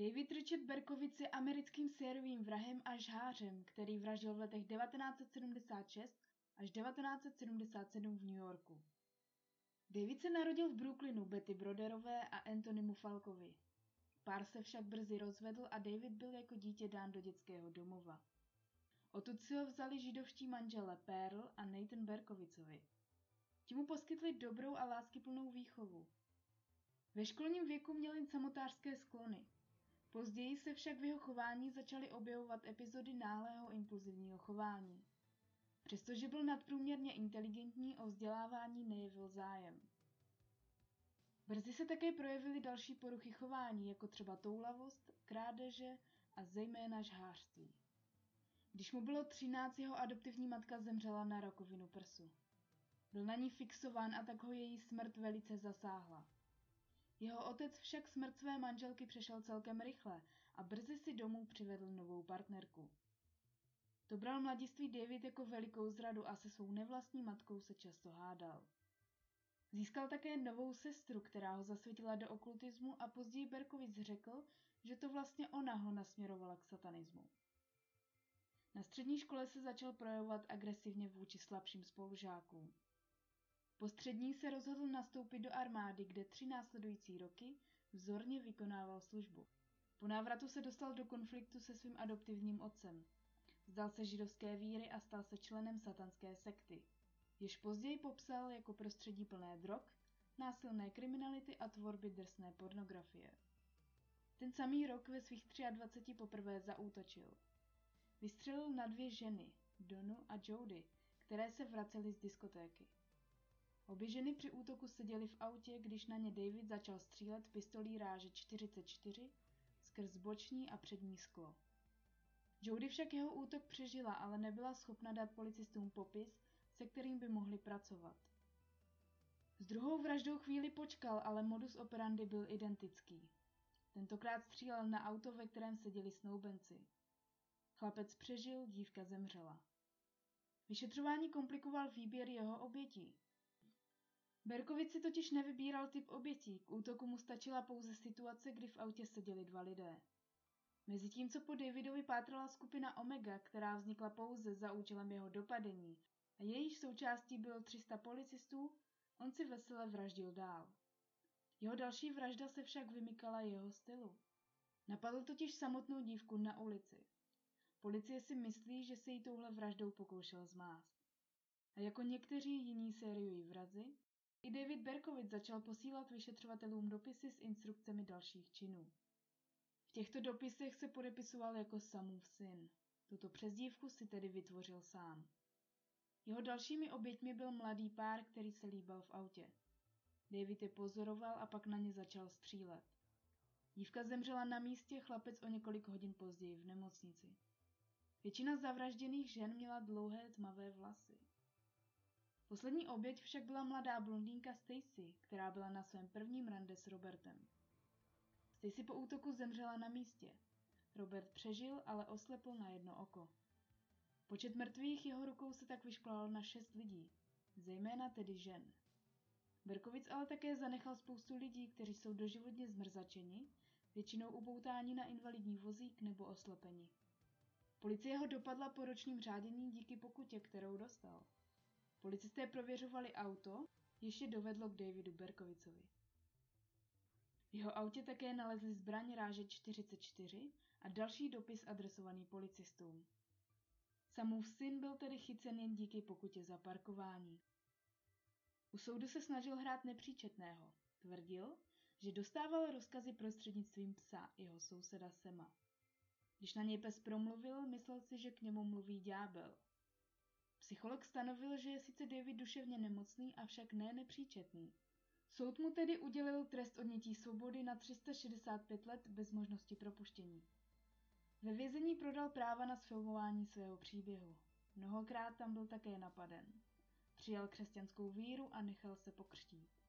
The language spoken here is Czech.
David Richard Berkovic je americkým sériovým vrahem a žhářem, který vraždil v letech 1976 až 1977 v New Yorku. David se narodil v Brooklynu Betty Broderové a Anthonymu Falkovi. Pár se však brzy rozvedl a David byl jako dítě dán do dětského domova. Odtud si ho vzali židovští manžele Pearl a Nathan Berkovicovi. Ti mu poskytli dobrou a láskyplnou výchovu. Ve školním věku měl jen samotářské sklony. Později se však v jeho chování začaly objevovat epizody náhlého impulzivního chování. Přestože byl nadprůměrně inteligentní, o vzdělávání nejevil zájem. Brzy se také projevily další poruchy chování, jako třeba toulavost, krádeže a zejména žhářství. Když mu bylo 13, jeho adoptivní matka zemřela na rakovinu prsu. Byl na ní fixován a tak ho její smrt velice zasáhla. Jeho otec však smrt své manželky přešel celkem rychle a brzy si domů přivedl novou partnerku. To bral mladiství David jako velikou zradu a se svou nevlastní matkou se často hádal. Získal také novou sestru, která ho zasvětila do okultismu a později Berkovic řekl, že to vlastně ona ho nasměrovala k satanismu. Na střední škole se začal projevovat agresivně vůči slabším spolužákům. Po střední se rozhodl nastoupit do armády, kde tři následující roky vzorně vykonával službu. Po návratu se dostal do konfliktu se svým adoptivním otcem. Zdal se židovské víry a stal se členem satanské sekty, jež později popsal jako prostředí plné drog, násilné kriminality a tvorby drsné pornografie. Ten samý rok ve svých 23 poprvé zaútočil. Vystřelil na dvě ženy, Donu a Jody, které se vracely z diskotéky. Obě ženy při útoku seděly v autě, když na ně David začal střílet pistolí ráže 44 skrz boční a přední sklo. Jody však jeho útok přežila, ale nebyla schopna dát policistům popis, se kterým by mohli pracovat. S druhou vraždou chvíli počkal, ale modus operandi byl identický. Tentokrát střílel na auto, ve kterém seděli snoubenci. Chlapec přežil, dívka zemřela. Vyšetřování komplikoval výběr jeho obětí. Berkovic si totiž nevybíral typ obětí, k útoku mu stačila pouze situace, kdy v autě seděli dva lidé. Mezitím, co po Davidovi pátrala skupina Omega, která vznikla pouze za účelem jeho dopadení a jejíž součástí bylo 300 policistů, on si vesele vraždil dál. Jeho další vražda se však vymykala jeho stylu. Napadl totiž samotnou dívku na ulici. Policie si myslí, že se jí touhle vraždou pokoušel zmást. A jako někteří jiní sérioví vrazi, i David Berkovic začal posílat vyšetřovatelům dopisy s instrukcemi dalších činů. V těchto dopisech se podepisoval jako Samův syn. Tuto přezdívku si tedy vytvořil sám. Jeho dalšími oběťmi byl mladý pár, který se líbal v autě. David je pozoroval a pak na ně začal střílet. Dívka zemřela na místě, chlapec o několik hodin později v nemocnici. Většina zavražděných žen měla dlouhé tmavé vlasy. Poslední oběť však byla mladá blondýnka Stacy, která byla na svém prvním rande s Robertem. Stacy po útoku zemřela na místě. Robert přežil, ale oslepl na jedno oko. Počet mrtvých jeho rukou se tak vyšplal na šest lidí, zejména tedy žen. Berkovic ale také zanechal spoustu lidí, kteří jsou doživotně zmrzačeni, většinou uboutáni na invalidní vozík nebo oslepeni. Policie ho dopadla po ročním řádění díky pokutě, kterou dostal. Policisté prověřovali auto, ještě dovedlo k Davidu Berkovicovi. V jeho autě také nalezli zbraň ráže 44 a další dopis adresovaný policistům. Samův syn byl tedy chycen jen díky pokutě za parkování. U soudu se snažil hrát nepříčetného. Tvrdil, že dostával rozkazy prostřednictvím psa, jeho souseda Sema. Když na něj pes promluvil, myslel si, že k němu mluví ďábel. Psycholog stanovil, že je sice David duševně nemocný, avšak ne nepříčetný. Soud mu tedy udělil trest odnětí svobody na 365 let bez možnosti propuštění. Ve vězení prodal práva na sfilmování svého příběhu. Mnohokrát tam byl také napaden. Přijal křesťanskou víru a nechal se pokřtít.